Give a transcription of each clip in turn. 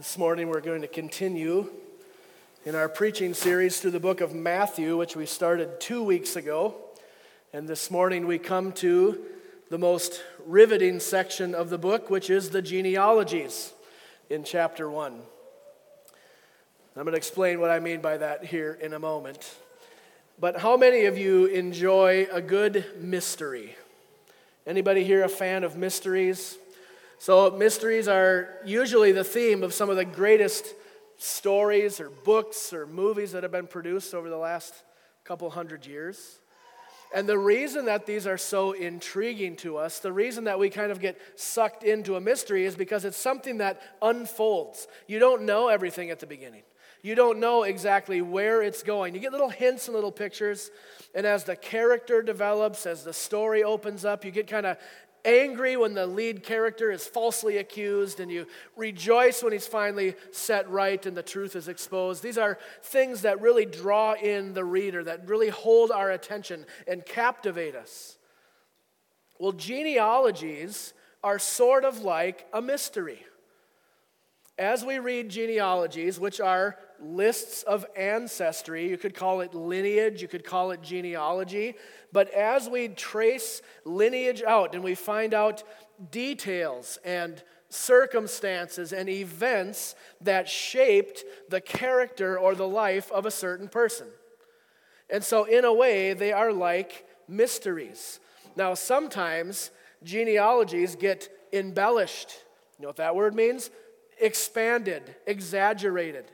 This morning we're going to continue in our preaching series through the book of Matthew, which we started two weeks ago. And this morning we come to the most riveting section of the book, which is the genealogies in chapter 1. I'm going to explain what I mean by that here in a moment. But how many of you enjoy a good mystery? Anybody here a fan of mysteries? So, mysteries are usually the theme of some of the greatest stories or books or movies that have been produced over the last couple hundred years. And the reason that these are so intriguing to us, the reason that we kind of get sucked into a mystery is because it's something that unfolds. You don't know everything at the beginning. You don't know exactly where it's going. You get little hints and little pictures, and as the character develops, as the story opens up, you get kind of angry when the lead character is falsely accused, and you rejoice when he's finally set right and the truth is exposed. These are things that really draw in the reader, that really hold our attention and captivate us. Well, genealogies are sort of like a mystery. As we read genealogies, which are lists of ancestry, you could call it lineage, you could call it genealogy, but as we trace lineage out and we find out details and circumstances and events that shaped the character or the life of a certain person. And so, in a way, they are like mysteries. Now, sometimes genealogies get embellished. You know what that word means? Expanded, exaggerated.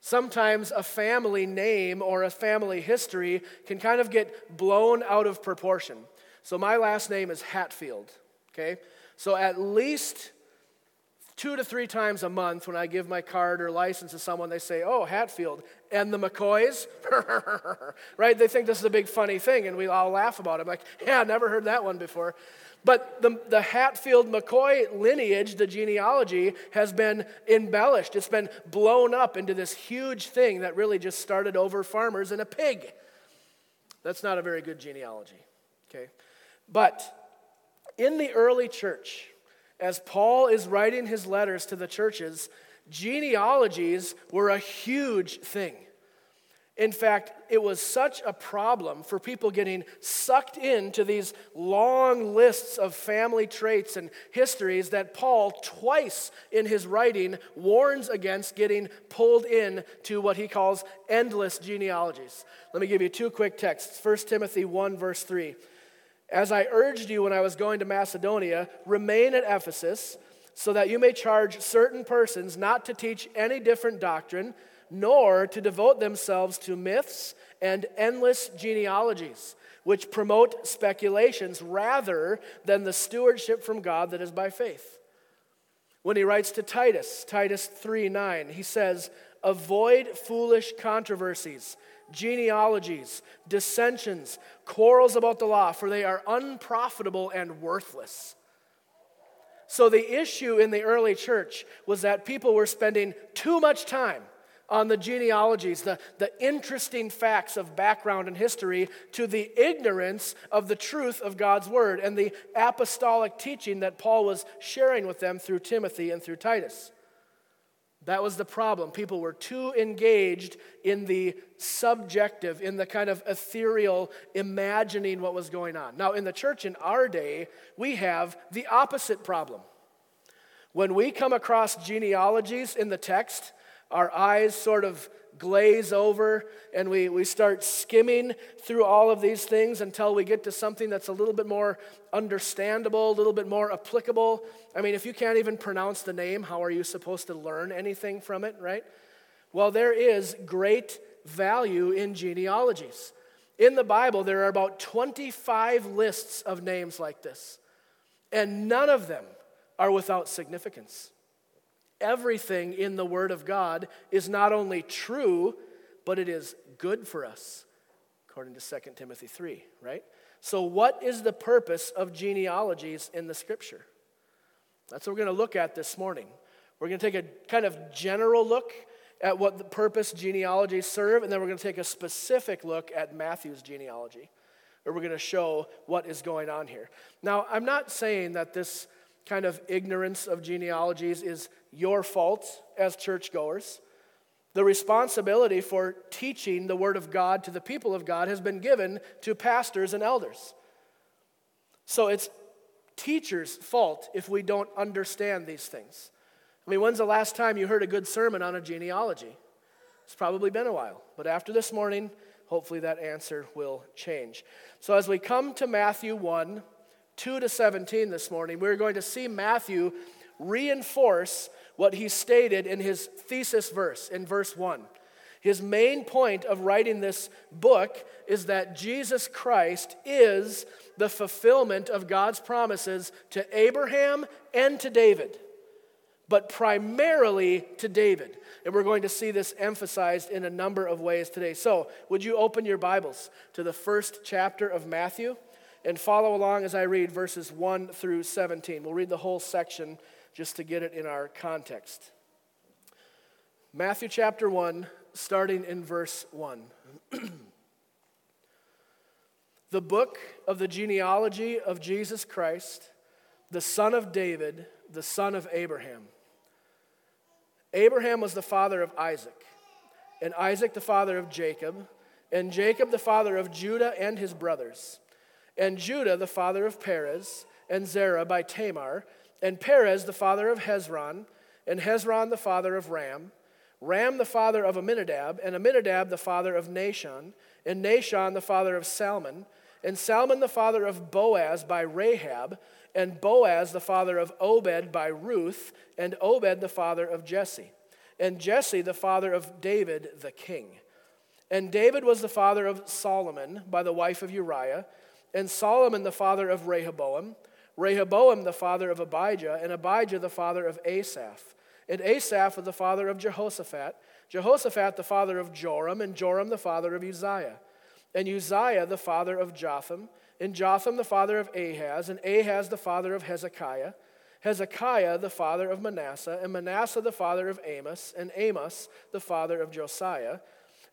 Sometimes a family name or a family history can kind of get blown out of proportion. So my last name is Hatfield, okay? So at least two to three times a month when I give my card or license to someone, they say, Oh, Hatfield. And the McCoys, right? They think this is a big funny thing, and we all laugh about it. I'm like, Yeah, never heard that one before. But the, the Hatfield McCoy lineage, the genealogy, has been embellished. It's been blown up into this huge thing that really just started over farmers and a pig. That's not a very good genealogy, okay? But in the early church, as Paul is writing his letters to the churches, genealogies were a huge thing. In fact, it was such a problem for people getting sucked into these long lists of family traits and histories that Paul, twice in his writing, warns against getting pulled in to what he calls endless genealogies. Let me give you two quick texts 1 Timothy 1, verse 3. As I urged you when I was going to Macedonia, remain at Ephesus, so that you may charge certain persons not to teach any different doctrine nor to devote themselves to myths and endless genealogies, which promote speculations rather than the stewardship from God that is by faith. When he writes to Titus, Titus 3 9, he says, Avoid foolish controversies, genealogies, dissensions, quarrels about the law, for they are unprofitable and worthless. So, the issue in the early church was that people were spending too much time on the genealogies, the, the interesting facts of background and history, to the ignorance of the truth of God's word and the apostolic teaching that Paul was sharing with them through Timothy and through Titus. That was the problem. People were too engaged in the subjective, in the kind of ethereal imagining what was going on. Now, in the church in our day, we have the opposite problem. When we come across genealogies in the text, our eyes sort of glaze over and we, we start skimming through all of these things until we get to something that's a little bit more understandable, a little bit more applicable. I mean, if you can't even pronounce the name, how are you supposed to learn anything from it, right? Well, there is great value in genealogies. In the Bible, there are about 25 lists of names like this, and none of them are without significance everything in the Word of God is not only true, but it is good for us, according to 2 Timothy 3, right? So, what is the purpose of genealogies in the Scripture? That's what we're going to look at this morning. We're going to take a kind of general look at what the purpose genealogies serve, and then we're going to take a specific look at Matthew's genealogy, where we're going to show what is going on here. Now, I'm not saying that this kind of ignorance of genealogies is your fault as churchgoers. The responsibility for teaching the Word of God to the people of God has been given to pastors and elders. So it's teachers' fault if we don't understand these things. I mean, when's the last time you heard a good sermon on a genealogy? It's probably been a while. But after this morning, hopefully that answer will change. So as we come to Matthew 1, 2 to 17 this morning, we're going to see Matthew reinforce what he stated in his thesis verse, in verse 1. His main point of writing this book is that Jesus Christ is the fulfillment of God's promises to Abraham and to David, but primarily to David. And we're going to see this emphasized in a number of ways today. So, would you open your Bibles to the first chapter of Matthew and follow along as I read verses 1 through 17? We'll read the whole section just to get it in our context. Matthew chapter 1, starting in verse 1. the book of the genealogy of Jesus Christ, the son of David, the son of Abraham. Abraham was the father of Isaac, and Isaac the father of Jacob, and Jacob the father of Judah and his brothers, and Judah the father of Perez, and Zerah by Tamar, and Perez the father of Hezron, and Hezron the father of Ram, Ram the father of Amminadab, and Amminadab the father of Nahshon, and Nahshon the father of Salmon, and Salmon the father of Boaz by Rahab, and Boaz the father of Obed by Ruth, and Obed the father of Jesse, and Jesse the father of David the king. And David was the father of Solomon by the wife of Uriah, and Solomon the father of Rehoboam, Rehoboam the father of Abijah, and Abijah the father of Asaph. And Asaph was the father of Jehoshaphat, Jehoshaphat the father of Joram, and Joram the father of Uzziah. And Uzziah the father of Jotham, and Jotham the father of Ahaz, and Ahaz the father of Hezekiah, Hezekiah the father of Manasseh, and Manasseh the father of Amos, and Amos the father of Josiah,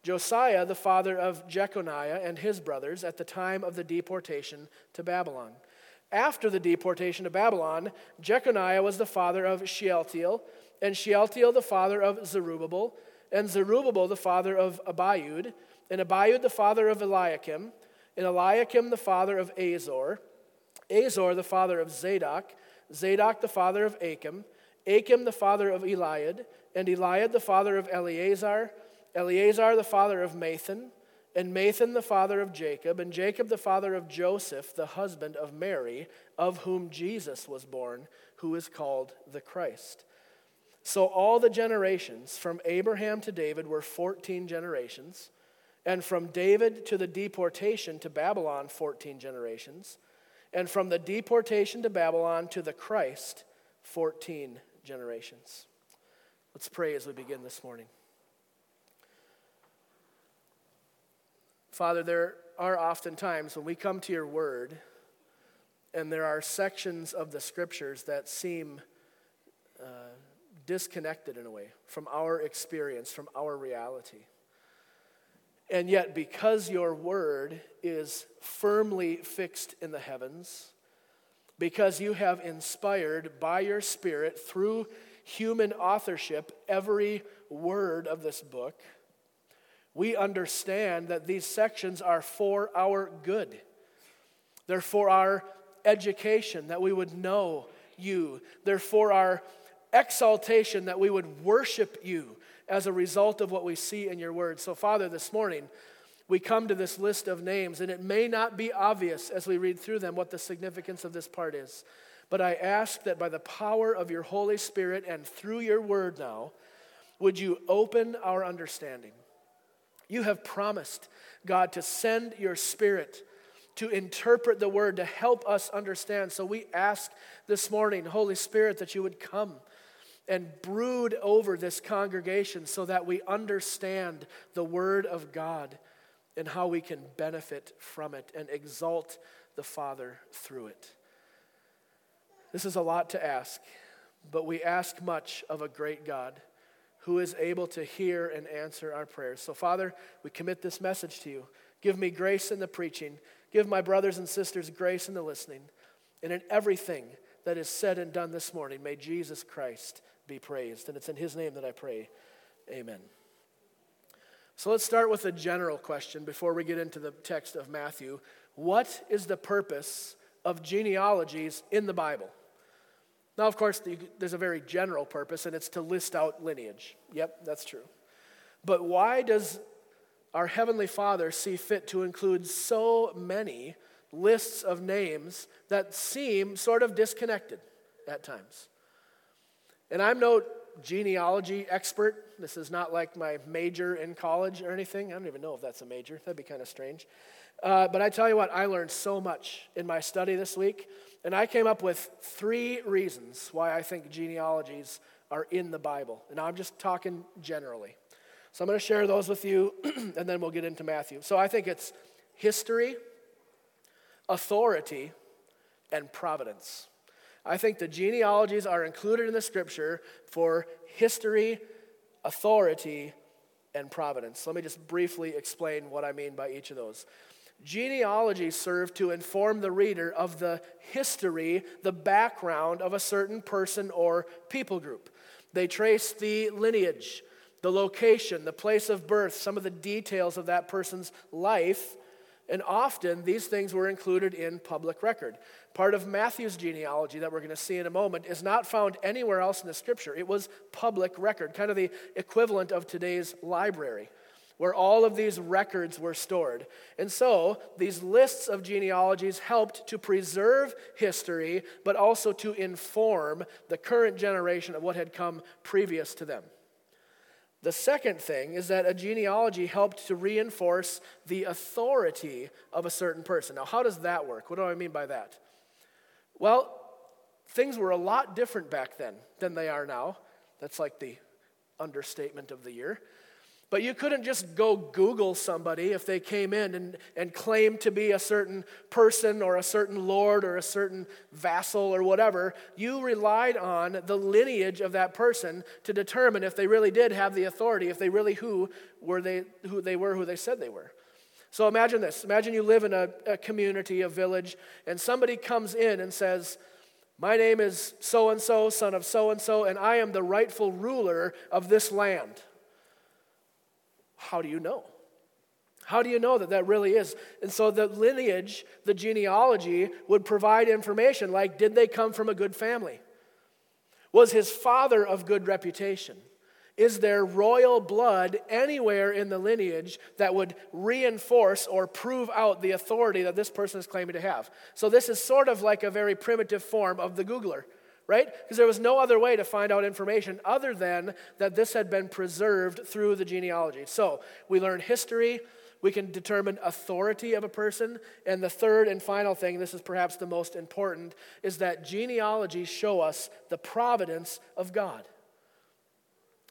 Josiah the father of Jeconiah and his brothers at the time of the deportation to Babylon. After the deportation to Babylon, Jeconiah was the father of Shealtiel, and Shealtiel the father of Zerubbabel, and Zerubbabel the father of Abiud, and Abiud the father of Eliakim, and Eliakim the father of Azor, Azor the father of Zadok, Zadok the father of Achim, Achim the father of Eliud, and Eliud the father of Eleazar, Eleazar the father of Matthan, and Matthan the father of Jacob, and Jacob the father of Joseph, the husband of Mary, of whom Jesus was born, who is called the Christ. So all the generations from Abraham to David were 14 generations, and from David to the deportation to Babylon, 14 generations, and from the deportation to Babylon to the Christ, 14 generations. Let's pray as we begin this morning. Father, there are often times when we come to your word and there are sections of the scriptures that seem uh, disconnected in a way from our experience, from our reality. And yet, because your word is firmly fixed in the heavens, because you have inspired by your Spirit through human authorship every word of this book, we understand that these sections are for our good. They're for our education, that we would know you. They're for our exaltation, that we would worship you as a result of what we see in your word. So, Father, this morning, we come to this list of names, and it may not be obvious as we read through them what the significance of this part is. But I ask that by the power of your Holy Spirit and through your word now, would you open our understanding? You have promised, God, to send your spirit to interpret the word, to help us understand. So we ask this morning, Holy Spirit, that you would come and brood over this congregation so that we understand the word of God and how we can benefit from it and exalt the Father through it. This is a lot to ask, but we ask much of a great God who is able to hear and answer our prayers. So, Father, we commit this message to you. Give me grace in the preaching. Give my brothers and sisters grace in the listening. And in everything that is said and done this morning. May Jesus Christ be praised. And it's in his name that I pray. Amen. So let's start with a general question before we get into the text of Matthew. What is the purpose of genealogies in the Bible? Now, of course, there's a very general purpose, and it's to list out lineage. Yep, that's true. But why does our Heavenly Father see fit to include so many lists of names that seem sort of disconnected at times? And I'm no genealogy expert. This is not like my major in college or anything. I don't even know if that's a major. That'd be kind of strange. Uh, but I tell you what, I learned so much in my study this week, and I came up with three reasons why I think genealogies are in the Bible. And I'm just talking generally. So I'm going to share those with you, and then we'll get into Matthew. So I think it's history, authority, and providence. I think the genealogies are included in the scripture for history, authority, and providence. Let me just briefly explain what I mean by each of those. Genealogies serve to inform the reader of the history, the background of a certain person or people group. They trace the lineage, the location, the place of birth, some of the details of that person's life and often these things were included in public record. Part of Matthew's genealogy that we're going to see in a moment is not found anywhere else in the scripture. It was public record, kind of the equivalent of today's library, where all of these records were stored. And so these lists of genealogies helped to preserve history, but also to inform the current generation of what had come previous to them. The second thing is that a genealogy helped to reinforce the authority of a certain person. Now, how does that work? What do I mean by that? Well, things were a lot different back then than they are now. That's like the understatement of the year. But you couldn't just go Google somebody if they came in and, and claimed to be a certain person or a certain lord or a certain vassal or whatever. You relied on the lineage of that person to determine if they really did have the authority, if they really who were they who they were who they said they were. So imagine this. Imagine you live in a, a community, a village, and somebody comes in and says, My name is so and so, son of so and so, and I am the rightful ruler of this land. How do you know? How do you know that that really is? And so the lineage, the genealogy, would provide information like did they come from a good family? Was his father of good reputation? Is there royal blood anywhere in the lineage that would reinforce or prove out the authority that this person is claiming to have? So, this is sort of like a very primitive form of the Googler right? Because there was no other way to find out information other than that this had been preserved through the genealogy. So we learn history, we can determine authority of a person, and the third and final thing, this is perhaps the most important, is that genealogies show us the providence of God.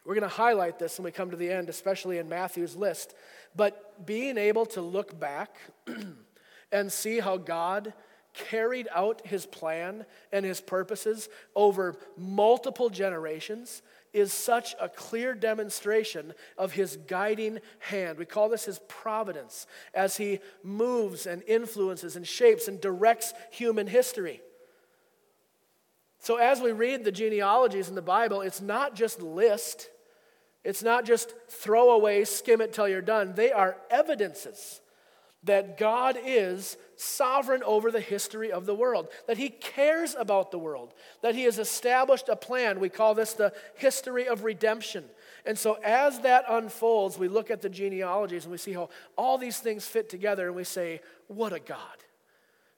We're going to highlight this when we come to the end, especially in Matthew's list. But being able to look back and see how God carried out his plan and his purposes over multiple generations is such a clear demonstration of his guiding hand. We call this his providence as he moves and influences and shapes and directs human history. So, as we read the genealogies in the Bible, it's not just list, it's not just throw away, skim it till you're done. They are evidences that God is sovereign over the history of the world, that He cares about the world, that He has established a plan. We call this the history of redemption. And so, as that unfolds, we look at the genealogies and we see how all these things fit together, and we say, What a God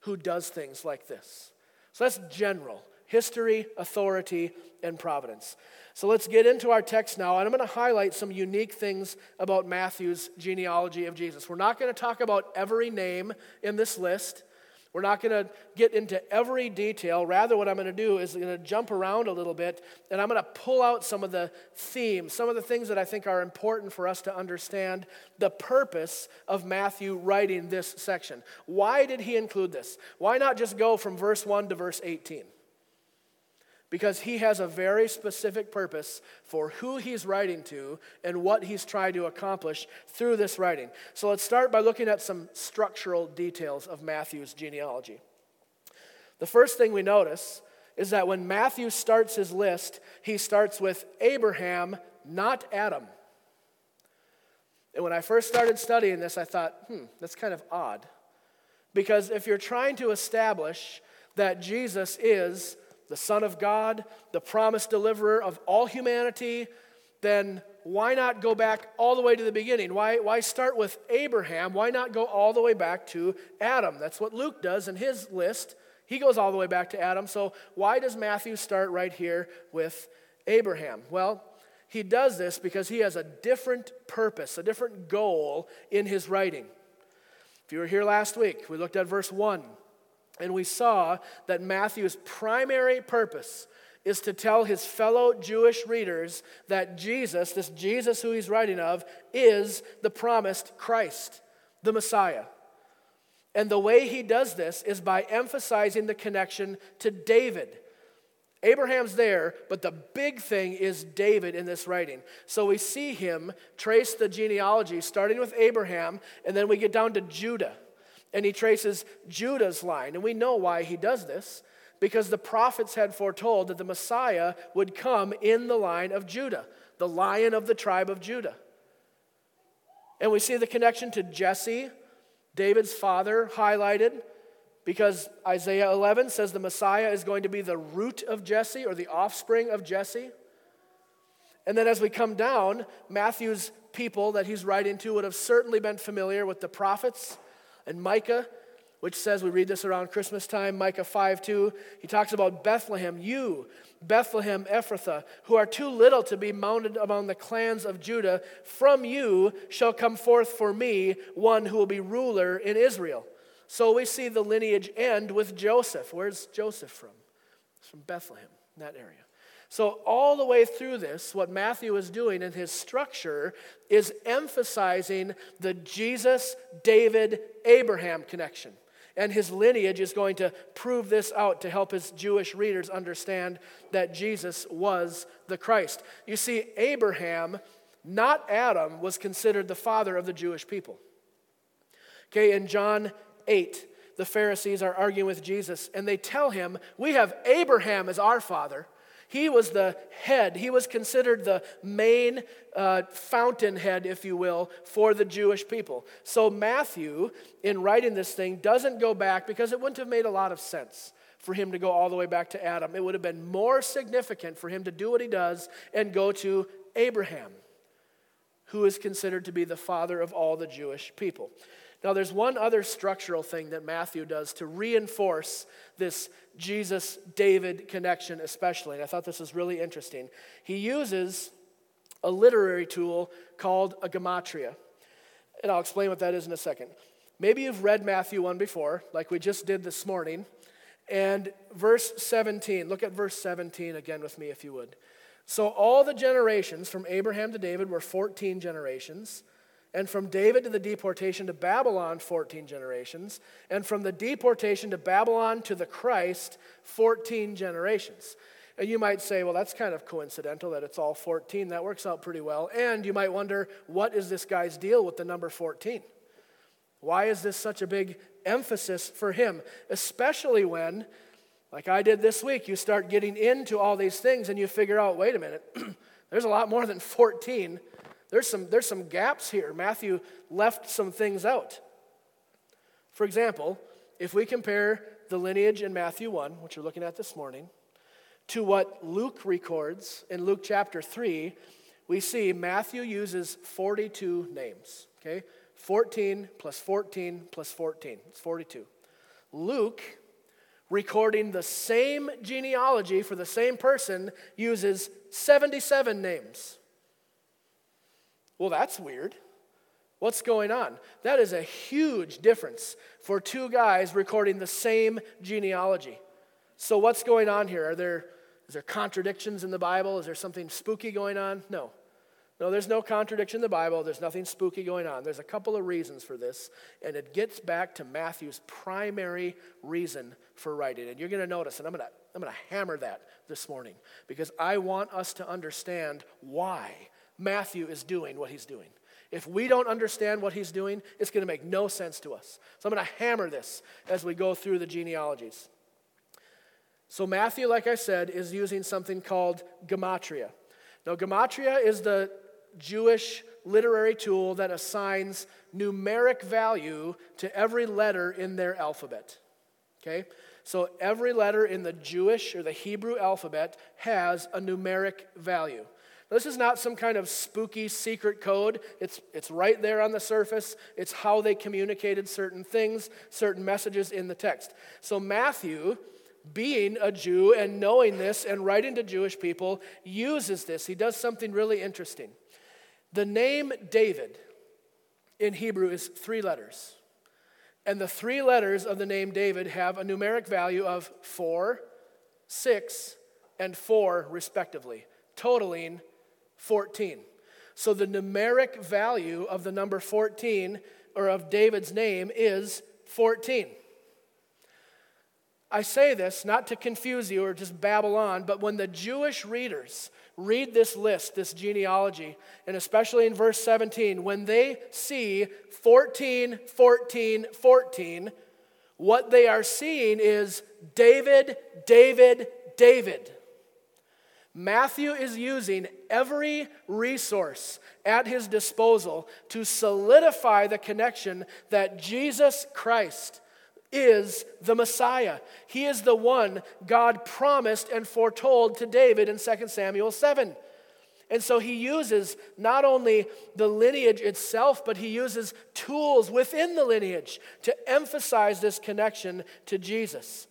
who does things like this. So, that's general history, authority, and providence. So let's get into our text now, and I'm going to highlight some unique things about Matthew's genealogy of Jesus. We're not going to talk about every name in this list. We're not going to get into every detail. Rather, what I'm going to do is I'm going to jump around a little bit and I'm going to pull out some of the themes, some of the things that I think are important for us to understand the purpose of Matthew writing this section. Why did he include this? Why not just go from verse 1 to verse 18? Because he has a very specific purpose for who he's writing to and what he's trying to accomplish through this writing. So let's start by looking at some structural details of Matthew's genealogy. The first thing we notice is that when Matthew starts his list, he starts with Abraham, not Adam. And when I first started studying this, I thought, hmm, that's kind of odd. Because if you're trying to establish that Jesus is the Son of God, the promised deliverer of all humanity, then why not go back all the way to the beginning? Why, why start with Abraham? Why not go all the way back to Adam? That's what Luke does in his list. He goes all the way back to Adam. So why does Matthew start right here with Abraham? Well, he does this because he has a different purpose, a different goal in his writing. If you were here last week, we looked at verse 1, and we saw that Matthew's primary purpose is to tell his fellow Jewish readers that Jesus, this Jesus who he's writing of, is the promised Christ, the Messiah. And the way he does this is by emphasizing the connection to David. Abraham's there, but the big thing is David in this writing. So we see him trace the genealogy, starting with Abraham, and then we get down to Judah. And he traces Judah's line. And we know why he does this because the prophets had foretold that the Messiah would come in the line of Judah, the lion of the tribe of Judah. And we see the connection to Jesse, David's father, highlighted because Isaiah 11 says the Messiah is going to be the root of Jesse or the offspring of Jesse. And then as we come down, Matthew's people that he's writing to would have certainly been familiar with the prophets and Micah which says, we read this around Christmas time, Micah 5 2. He talks about Bethlehem, you, Bethlehem Ephrathah, who are too little to be mounted among the clans of Judah. From you shall come forth for me one who will be ruler in Israel. So we see the lineage end with Joseph. Where's Joseph from? It's from Bethlehem, that area. So, all the way through this, what Matthew is doing in his structure is emphasizing the Jesus, David, Abraham connection. And his lineage is going to prove this out to help his Jewish readers understand that Jesus was the Christ. You see, Abraham, not Adam, was considered the father of the Jewish people. Okay, in John 8, the Pharisees are arguing with Jesus, and they tell him, We have Abraham as our father. He was the head. He was considered the main uh, fountainhead, if you will, for the Jewish people. So Matthew, in writing this thing, doesn't go back because it wouldn't have made a lot of sense for him to go all the way back to Adam. It would have been more significant for him to do what he does and go to Abraham, who is considered to be the father of all the Jewish people. Now, there's one other structural thing that Matthew does to reinforce this Jesus David connection, especially. And I thought this was really interesting. He uses a literary tool called a gematria. And I'll explain what that is in a second. Maybe you've read Matthew 1 before, like we just did this morning. And verse 17, look at verse 17 again with me, if you would. So, all the generations from Abraham to David were 14 generations. And from David to the deportation to Babylon, 14 generations. And from the deportation to Babylon to the Christ, 14 generations. And you might say, well, that's kind of coincidental that it's all 14. That works out pretty well. And you might wonder, what is this guy's deal with the number 14? Why is this such a big emphasis for him? Especially when, like I did this week, you start getting into all these things and you figure out, wait a minute, there's a lot more than 14 there's some, there's some gaps here. Matthew left some things out. For example, if we compare the lineage in Matthew 1, which we're looking at this morning, to what Luke records in Luke chapter 3, we see Matthew uses 42 names. Okay? 14 plus 14 plus 14. It's 42. Luke, recording the same genealogy for the same person, uses 77 names. Well, that's weird. What's going on? That is a huge difference for two guys recording the same genealogy. So, what's going on here? Are there, is there contradictions in the Bible? Is there something spooky going on? No. No, there's no contradiction in the Bible. There's nothing spooky going on. There's a couple of reasons for this, and it gets back to Matthew's primary reason for writing. And you're going to notice, and I'm going to, I'm going to hammer that this morning because I want us to understand why Matthew is doing what he's doing. If we don't understand what he's doing, it's going to make no sense to us. So I'm going to hammer this as we go through the genealogies. So, Matthew, like I said, is using something called gematria. Now, gematria is the Jewish literary tool that assigns numeric value to every letter in their alphabet. Okay? So, every letter in the Jewish or the Hebrew alphabet has a numeric value. This is not some kind of spooky secret code. It's, it's right there on the surface. It's how they communicated certain things, certain messages in the text. So, Matthew being a Jew and knowing this and writing to Jewish people, uses this. He does something really interesting. The name David in Hebrew is three letters. And the three letters of the name David have a numeric value of four, six, and four, respectively, totaling 14. So the numeric value of the number 14, or of David's name, is 14. I say this not to confuse you or just babble on, but when the Jewish readers read this list, this genealogy, and especially in verse 17, when they see 14, 14, 14, what they are seeing is David, David, David. Matthew is using every resource at his disposal to solidify the connection that Jesus Christ is the Messiah. He is the one God promised and foretold to David in 2 Samuel 7. And so he uses not only the lineage itself, but he uses tools within the lineage to emphasize this connection to Jesus.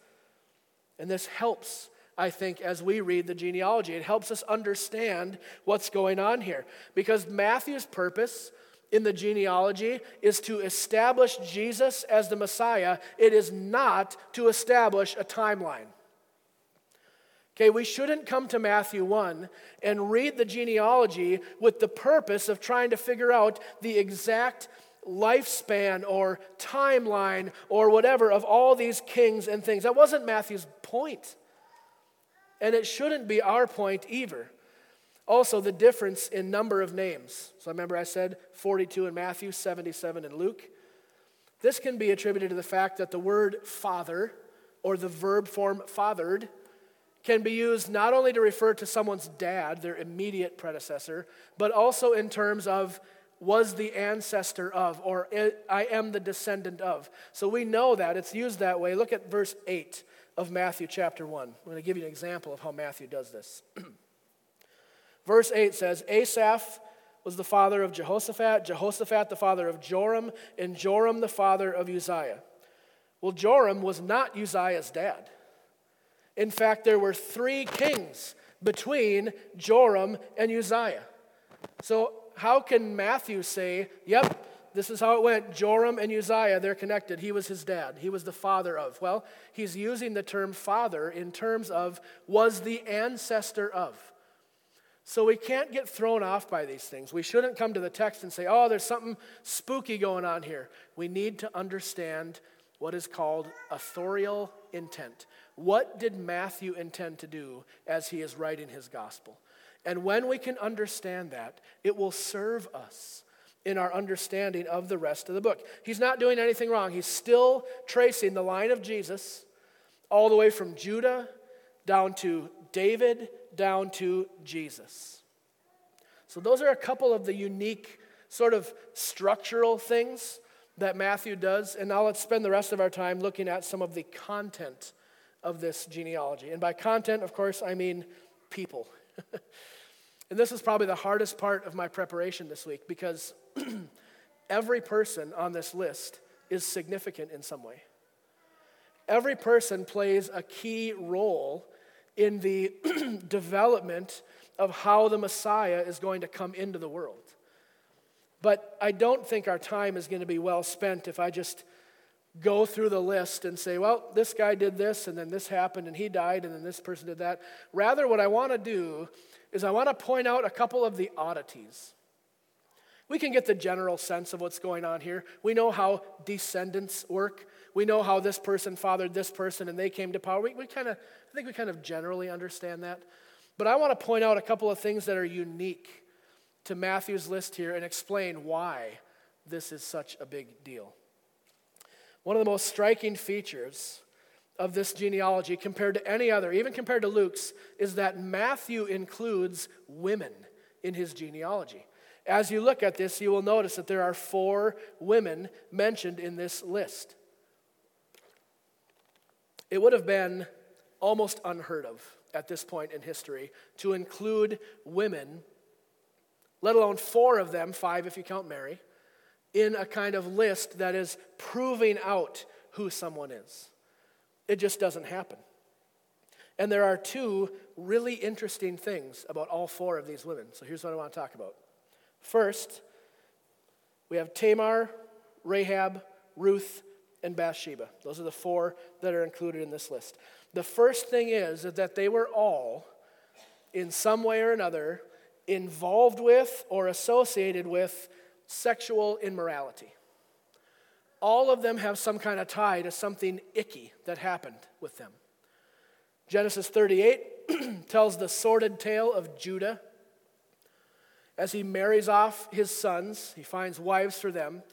And this helps, I think, as we read the genealogy. It helps us understand what's going on here. Because Matthew's purpose in the genealogy is to establish Jesus as the Messiah, it is not to establish a timeline. Okay, we shouldn't come to Matthew 1 and read the genealogy with the purpose of trying to figure out the exact lifespan or timeline or whatever of all these kings and things. That wasn't Matthew's point. And it shouldn't be our point either. Also, the difference in number of names. So remember, I said 42 in Matthew, 77 in Luke. This can be attributed to the fact that the word father, or the verb form fathered, can be used not only to refer to someone's dad, their immediate predecessor, but also in terms of was the ancestor of, or I am the descendant of. So we know that. It's used that way. Look at verse 8 of Matthew chapter 1. I'm going to give you an example of how Matthew does this. Verse 8 says, Asaph was the father of Jehoshaphat, Jehoshaphat the father of Joram, and Joram the father of Uzziah. Well, Joram was not Uzziah's dad. In fact, there were three kings between Joram and Uzziah. So, how can Matthew say, yep, this is how it went. Joram and Uzziah, they're connected. He was his dad. He was the father of. Well, he's using the term father in terms of was the ancestor of. So we can't get thrown off by these things. We shouldn't come to the text and say, oh, there's something spooky going on here. We need to understand what is called authorial intent. What did Matthew intend to do as he is writing his gospel? And when we can understand that, it will serve us in our understanding of the rest of the book. He's not doing anything wrong. He's still tracing the line of Jesus all the way from Judah down to David down to Jesus. So, those are a couple of the unique, sort of structural things that Matthew does. And now let's spend the rest of our time looking at some of the content of this genealogy. And by content, of course, I mean people. and this is probably the hardest part of my preparation this week because every person on this list is significant in some way. Every person plays a key role in the development of how the Messiah is going to come into the world. But I don't think our time is going to be well spent if I just go through the list and say, well, this guy did this, and then this happened, and he died, and then this person did that. Rather, what I want to do is I want to point out a couple of the oddities. We can get the general sense of what's going on here. We know how descendants work. We know how this person fathered this person and they came to power. We, we kind of, I think we kind of generally understand that. But I want to point out a couple of things that are unique to Matthew's list here and explain why this is such a big deal. One of the most striking features of this genealogy compared to any other, even compared to Luke's, is that Matthew includes women in his genealogy. As you look at this, you will notice that there are four women mentioned in this list. It would have been almost unheard of at this point in history to include women, let alone four of them, five if you count Mary, in a kind of list that is proving out who someone is. It just doesn't happen. And there are two really interesting things about all four of these women. So here's what I want to talk about. First, we have Tamar, Rahab, Ruth, and Bathsheba. Those are the four that are included in this list. The first thing is that they were all, in some way or another, involved with or associated with sexual immorality. All of them have some kind of tie to something icky that happened with them. Genesis 38 tells the sordid tale of Judah. As he marries off his sons, he finds wives for them.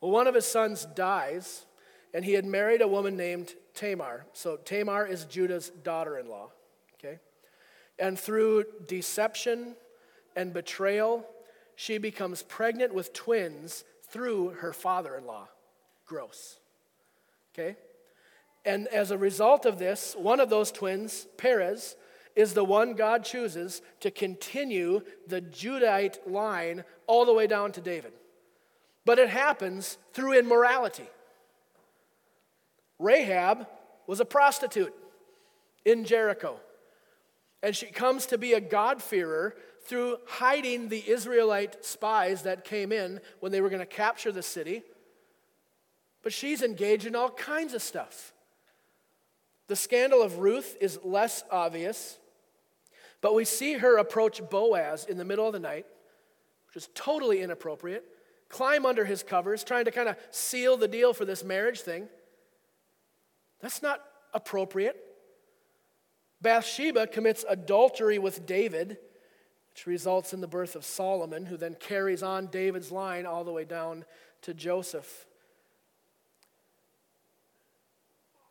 Well, one of his sons dies, and he had married a woman named Tamar. So Tamar is Judah's daughter in law. Okay? And through deception and betrayal, she becomes pregnant with twins through her father in law. Gross. Okay? And as a result of this, one of those twins, Perez, is the one God chooses to continue the Judite line all the way down to David. But it happens through immorality. Rahab was a prostitute in Jericho. And she comes to be a God-fearer through hiding the Israelite spies that came in when they were going to capture the city. But she's engaged in all kinds of stuff. The scandal of Ruth is less obvious, but we see her approach Boaz in the middle of the night, which is totally inappropriate, climb under his covers, trying to kind of seal the deal for this marriage thing. That's not appropriate. Bathsheba commits adultery with David, which results in the birth of Solomon, who then carries on David's line all the way down to Joseph.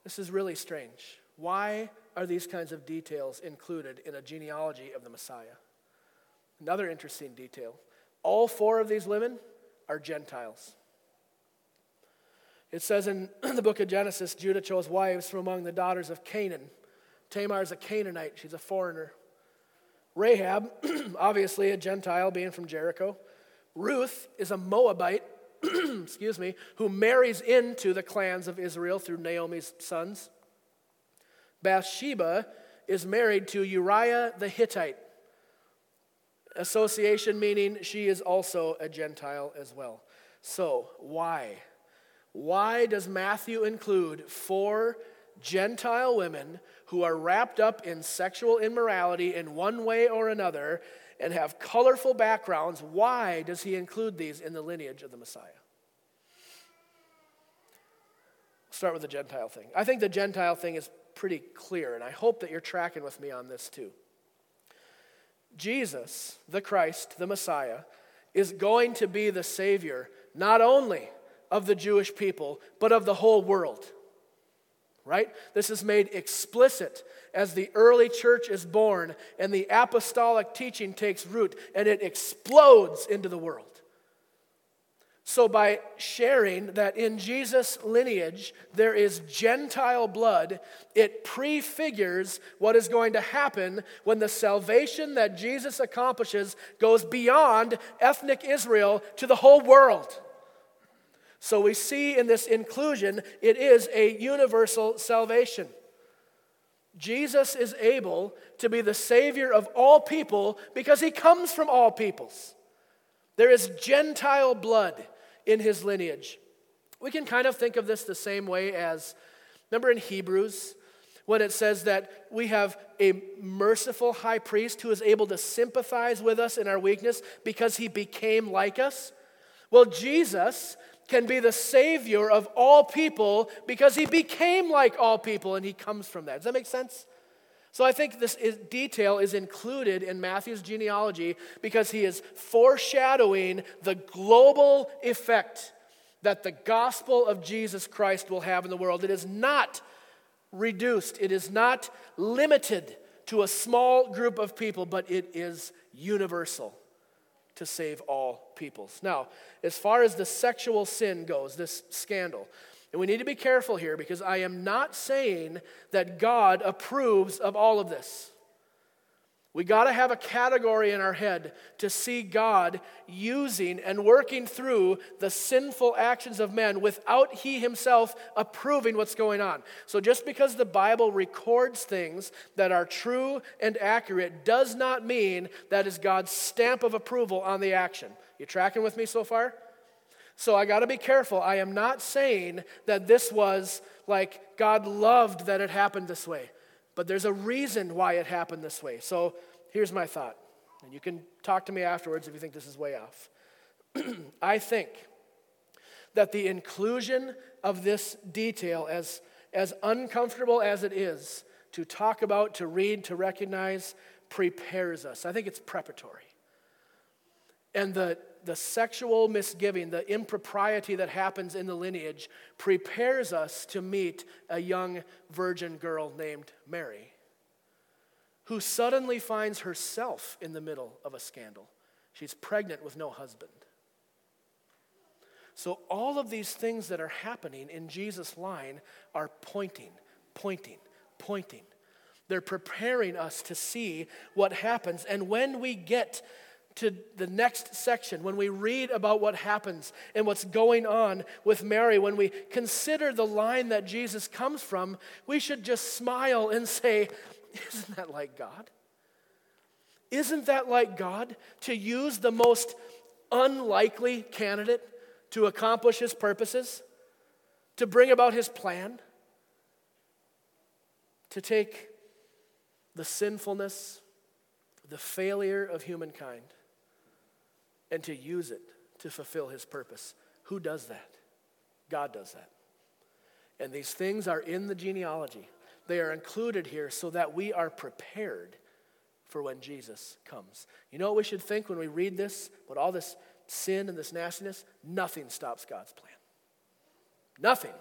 This is really strange. Why are these kinds of details included in a genealogy of the Messiah? Another interesting detail all four of these women are Gentiles. It says in the book of Genesis Judah chose wives from among the daughters of Canaan. Tamar is a Canaanite, she's a foreigner. Rahab, obviously a Gentile, being from Jericho. Ruth is a Moabite, excuse me, who marries into the clans of Israel through Naomi's sons. Bathsheba is married to Uriah the Hittite. Association meaning she is also a Gentile as well. So, why? Why does Matthew include four Gentile women who are wrapped up in sexual immorality in one way or another and have colorful backgrounds? Why does he include these in the lineage of the Messiah? start with the Gentile thing. I think the Gentile thing is pretty clear, and I hope that you're tracking with me on this too. Jesus, the Christ, the Messiah, is going to be the Savior not only of the Jewish people, but of the whole world. Right? This is made explicit as the early church is born and the apostolic teaching takes root and it explodes into the world. So, by sharing that in Jesus' lineage there is Gentile blood, it prefigures what is going to happen when the salvation that Jesus accomplishes goes beyond ethnic Israel to the whole world. So, we see in this inclusion, it is a universal salvation. Jesus is able to be the Savior of all people because he comes from all peoples. There is Gentile blood in his lineage. We can kind of think of this the same way as, remember in Hebrews, when it says that we have a merciful high priest who is able to sympathize with us in our weakness because he became like us? Well, Jesus can be the Savior of all people because he became like all people and he comes from that. Does that make sense? So I think this is, detail is included in Matthew's genealogy because he is foreshadowing the global effect that the gospel of Jesus Christ will have in the world. It is not reduced, it is not limited to a small group of people, but it is universal to save all peoples. Now, as far as the sexual sin goes, this scandal, and we need to be careful here because I am not saying that God approves of all of this. We got to have a category in our head to see God using and working through the sinful actions of men without He Himself approving what's going on. So, just because the Bible records things that are true and accurate does not mean that is God's stamp of approval on the action. You tracking with me so far? So, I got to be careful. I am not saying that this was like God loved that it happened this way but there's a reason why it happened this way. So here's my thought, and you can talk to me afterwards if you think this is way off. I think that the inclusion of this detail, as, as uncomfortable as it is to talk about, to read, to recognize, prepares us. I think it's preparatory. And the, the sexual misgiving, the impropriety that happens in the lineage, prepares us to meet a young virgin girl named Mary, who suddenly finds herself in the middle of a scandal. She's pregnant with no husband. So, all of these things that are happening in Jesus' line are pointing, pointing, pointing. They're preparing us to see what happens. And when we get to the next section, when we read about what happens and what's going on with Mary, when we consider the line that Jesus comes from, we should just smile and say, Isn't that like God? Isn't that like God to use the most unlikely candidate to accomplish his purposes, to bring about his plan, to take the sinfulness, the failure of humankind? And to use it to fulfill his purpose. Who does that? God does that. And these things are in the genealogy. They are included here so that we are prepared for when Jesus comes. You know what we should think when we read this, with all this sin and this nastiness? Nothing stops God's plan. Nothing.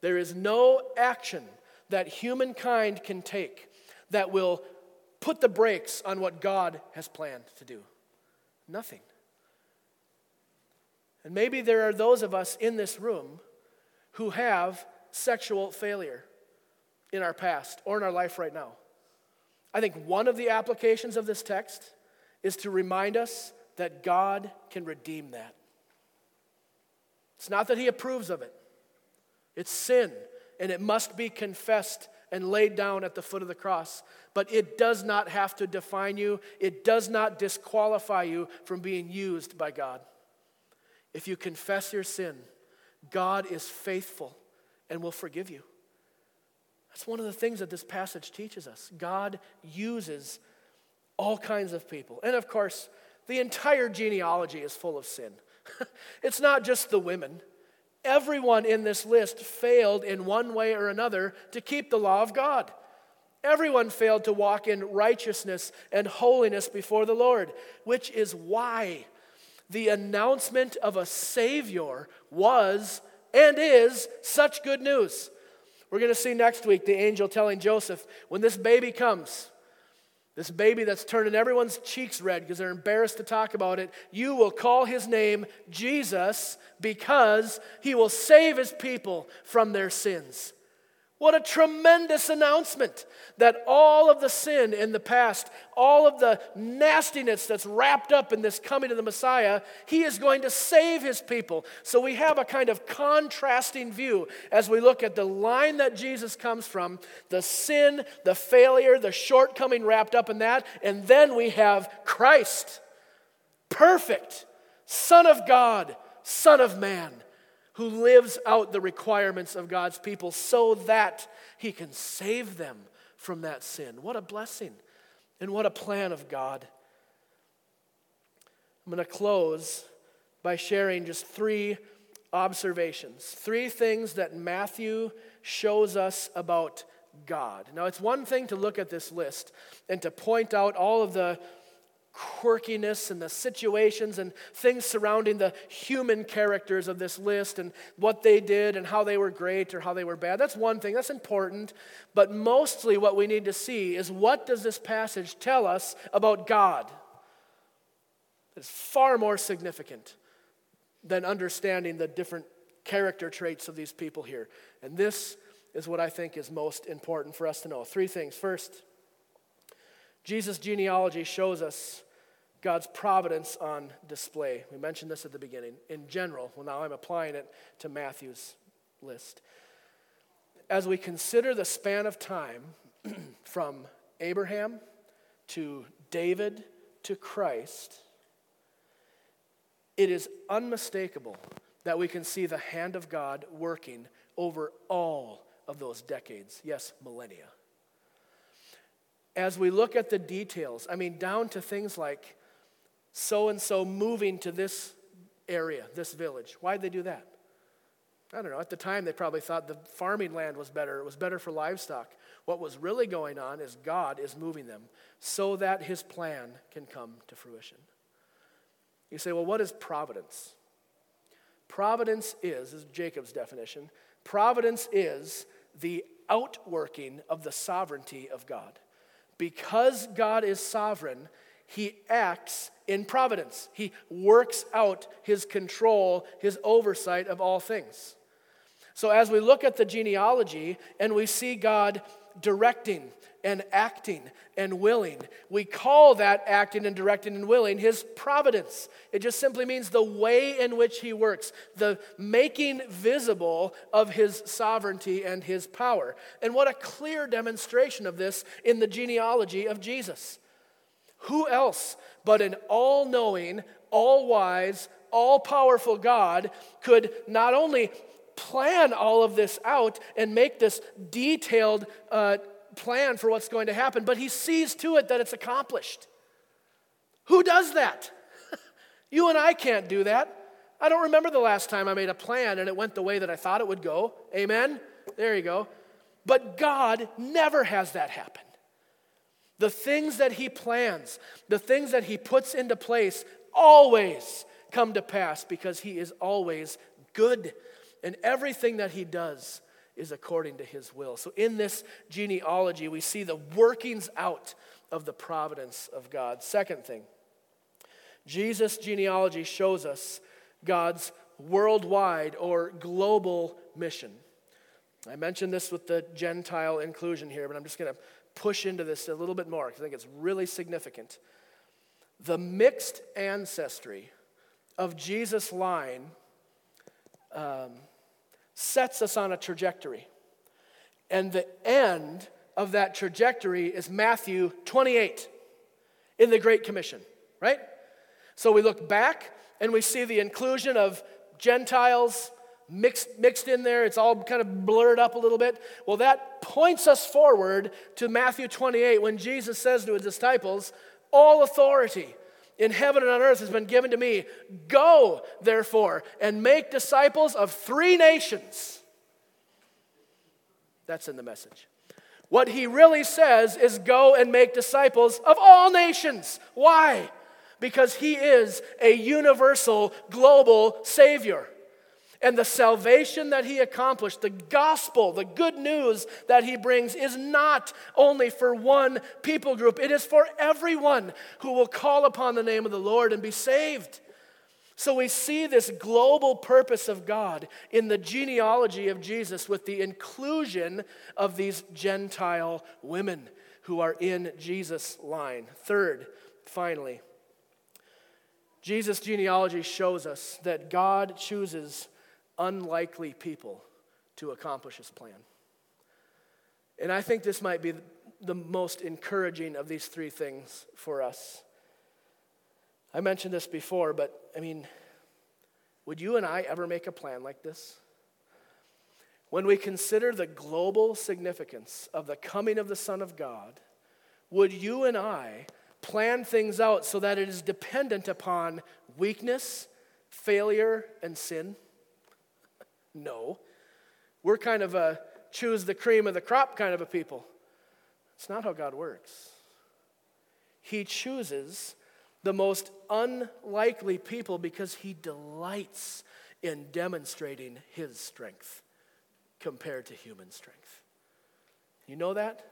There is no action that humankind can take that will put the brakes on what God has planned to do. Nothing. And maybe there are those of us in this room who have sexual failure in our past or in our life right now. I think one of the applications of this text is to remind us that God can redeem that. It's not that He approves of it, it's sin, and it must be confessed and laid down at the foot of the cross. But it does not have to define you, it does not disqualify you from being used by God. If you confess your sin, God is faithful and will forgive you. That's one of the things that this passage teaches us. God uses all kinds of people. And of course, the entire genealogy is full of sin. it's not just the women, Everyone in this list failed in one way or another to keep the law of God. Everyone failed to walk in righteousness and holiness before the Lord, which is why the announcement of a Savior was and is such good news. We're going to see next week the angel telling Joseph, when this baby comes, this baby that's turning everyone's cheeks red because they're embarrassed to talk about it, you will call his name Jesus because he will save his people from their sins. What a tremendous announcement that all of the sin in the past, all of the nastiness that's wrapped up in this coming of the Messiah, he is going to save his people. So we have a kind of contrasting view as we look at the line that Jesus comes from the sin, the failure, the shortcoming wrapped up in that, and then we have Christ, perfect, Son of God, Son of Man who lives out the requirements of God's people so that he can save them from that sin. What a blessing and what a plan of God. I'm going to close by sharing just three observations, three things that Matthew shows us about God. Now, it's one thing to look at this list and to point out all of the quirkiness and the situations and things surrounding the human characters of this list and what they did and how they were great or how they were bad. That's one thing, that's important. But mostly what we need to see is what does this passage tell us about God? It's far more significant than understanding the different character traits of these people here. And this is what I think is most important for us to know. Three things. First, Jesus' genealogy shows us God's providence on display. We mentioned this at the beginning. In general, well, now I'm applying it to Matthew's list. As we consider the span of time from Abraham to David to Christ, it is unmistakable that we can see the hand of God working over all of those decades, yes, millennia. As we look at the details, I mean, down to things like so and so moving to this area, this village. Why'd they do that? I don't know. At the time, they probably thought the farming land was better. It was better for livestock. What was really going on is God is moving them so that his plan can come to fruition. You say, well, what is providence? Providence is, is Jacob's definition, providence is the outworking of the sovereignty of God. Because God is sovereign, he acts in providence. He works out his control, his oversight of all things. So, as we look at the genealogy and we see God directing and acting and willing, we call that acting and directing and willing his providence. It just simply means the way in which he works, the making visible of his sovereignty and his power. And what a clear demonstration of this in the genealogy of Jesus. Who else but an all knowing, all wise, all powerful God could not only plan all of this out and make this detailed uh, plan for what's going to happen, but he sees to it that it's accomplished. Who does that? you and I can't do that. I don't remember the last time I made a plan and it went the way that I thought it would go. Amen? There you go. But God never has that happen. The things that He plans, the things that He puts into place, always come to pass because He is always good. And everything that He does is according to His will. So, in this genealogy, we see the workings out of the providence of God. Second thing, Jesus' genealogy shows us God's worldwide or global mission. I mentioned this with the Gentile inclusion here, but I'm just going to push into this a little bit more because I think it's really significant. The mixed ancestry of Jesus' line um, sets us on a trajectory. And the end of that trajectory is Matthew 28 in the Great Commission, right? So we look back and we see the inclusion of Gentiles, mixed, mixed in there. It's all kind of blurred up a little bit. Well, that points us forward to Matthew 28 when Jesus says to his disciples, All authority in heaven and on earth has been given to me. Go, therefore, and make disciples of three nations. That's in the message. What he really says is go and make disciples of all nations. Why? Because he is a universal, global Savior. And the salvation that he accomplished, the gospel, the good news that he brings, is not only for one people group, it is for everyone who will call upon the name of the Lord and be saved. So we see this global purpose of God in the genealogy of Jesus with the inclusion of these Gentile women who are in Jesus' line. Third, finally, Jesus' genealogy shows us that God chooses unlikely people to accomplish his plan. And I think this might be the most encouraging of these three things for us. I mentioned this before, but I mean, would you and I ever make a plan like this? When we consider the global significance of the coming of the Son of God, would you and I plan things out so that it is dependent upon weakness, failure, and sin? No. We're kind of a choose the cream of the crop kind of a people. It's not how God works. He chooses the most unlikely people because he delights in demonstrating his strength compared to human strength. You know that?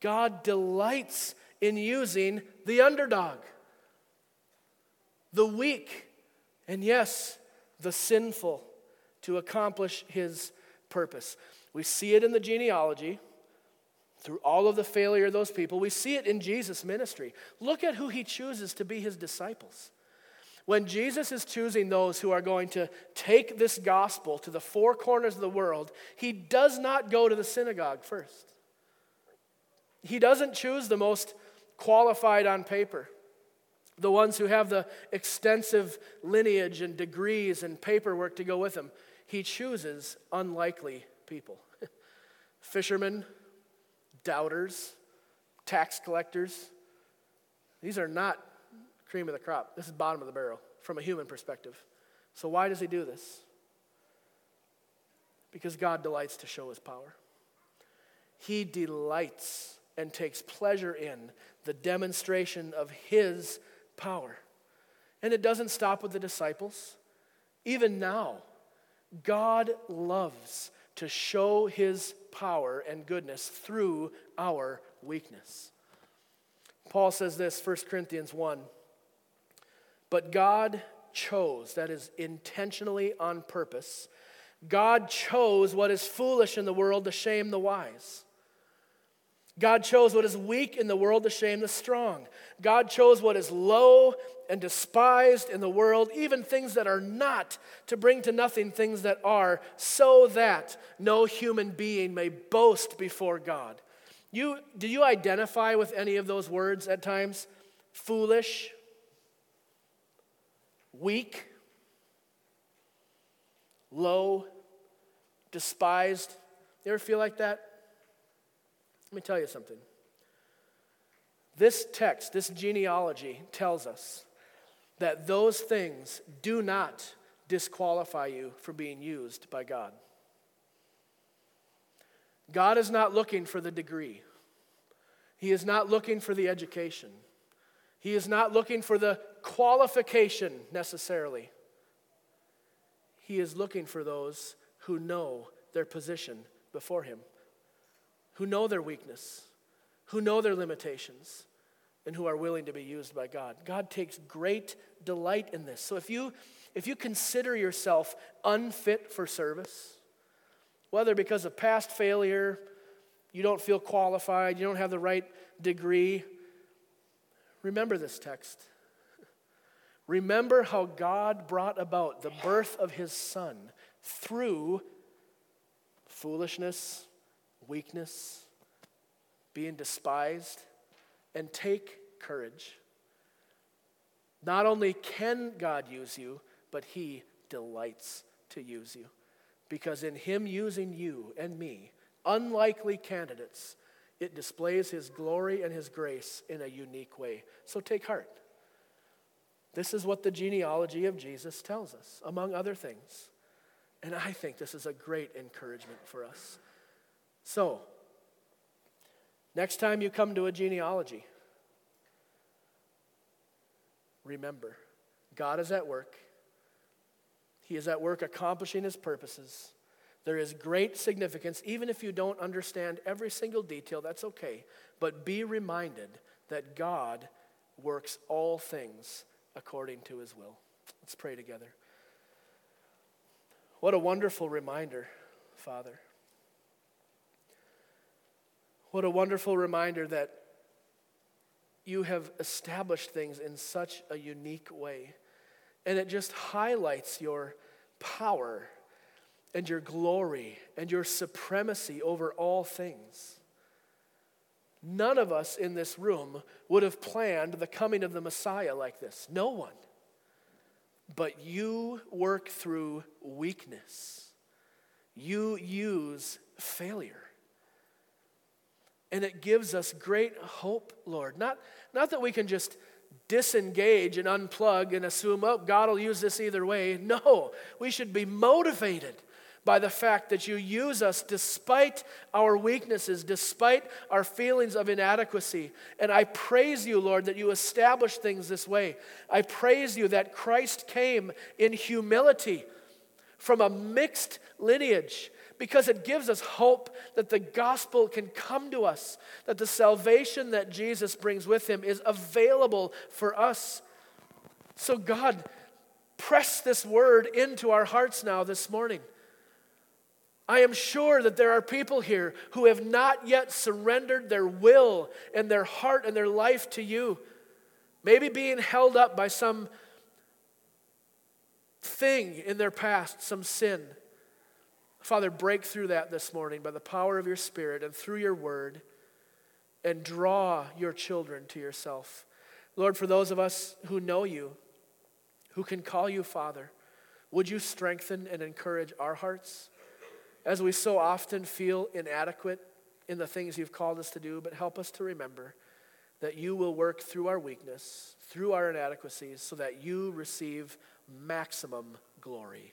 God delights in using the underdog, the weak, and yes, the sinful to accomplish his purpose. We see it in the genealogy through all of the failure of those people. We see it in Jesus' ministry. Look at who he chooses to be his disciples. When Jesus is choosing those who are going to take this gospel to the four corners of the world, he does not go to the synagogue first. He doesn't choose the most qualified on paper, the ones who have the extensive lineage and degrees and paperwork to go with them. He chooses unlikely people fishermen, doubters, tax collectors. These are not cream of the crop. This is bottom of the barrel from a human perspective. So, why does he do this? Because God delights to show his power. He delights and takes pleasure in the demonstration of his power. And it doesn't stop with the disciples. Even now, God loves to show his power and goodness through our weakness. Paul says this, 1 Corinthians 1 but God chose, that is, intentionally on purpose, God chose what is foolish in the world to shame the wise. God chose what is weak in the world to shame the strong. God chose what is low and despised in the world, even things that are not, to bring to nothing things that are, so that no human being may boast before God. You, do you identify with any of those words at times? Foolish, weak, low, despised. You ever feel like that? Let me tell you something. This text, this genealogy tells us that those things do not disqualify you from being used by God. God is not looking for the degree. He is not looking for the education. He is not looking for the qualification necessarily. He is looking for those who know their position before Him, who know their weakness, who know their limitations, and who are willing to be used by God. God takes great delight in this. So if you if you consider yourself unfit for service, whether because of past failure, you don't feel qualified, you don't have the right degree, Remember this text. Remember how God brought about the birth of his son through foolishness, weakness, being despised, and take courage. Not only can God use you, but he delights to use you. Because in him using you and me, unlikely candidates, it displays his glory and his grace in a unique way. So take heart. This is what the genealogy of Jesus tells us, among other things. And I think this is a great encouragement for us. So, next time you come to a genealogy, remember God is at work. He is at work accomplishing his purposes. There is great significance, even if you don't understand every single detail, that's okay. But be reminded that God works all things according to his will. Let's pray together. What a wonderful reminder, Father. What a wonderful reminder that you have established things in such a unique way. And it just highlights your power and your glory and your supremacy over all things. None of us in this room would have planned the coming of the Messiah like this. No one. But you work through weakness, you use failure. And it gives us great hope, Lord. Not, not that we can just disengage and unplug and assume, oh, God will use this either way. No, we should be motivated by the fact that you use us despite our weaknesses, despite our feelings of inadequacy. And I praise you, Lord, that you establish things this way. I praise you that Christ came in humility from a mixed lineage because it gives us hope that the gospel can come to us, that the salvation that Jesus brings with him is available for us. So, God, press this word into our hearts now this morning. I am sure that there are people here who have not yet surrendered their will and their heart and their life to you. Maybe being held up by some thing in their past, some sin. Father, break through that this morning by the power of your Spirit and through your word and draw your children to yourself. Lord, for those of us who know you, who can call you Father, would you strengthen and encourage our hearts? as we so often feel inadequate in the things you've called us to do, but help us to remember that you will work through our weakness, through our inadequacies, so that you receive maximum glory.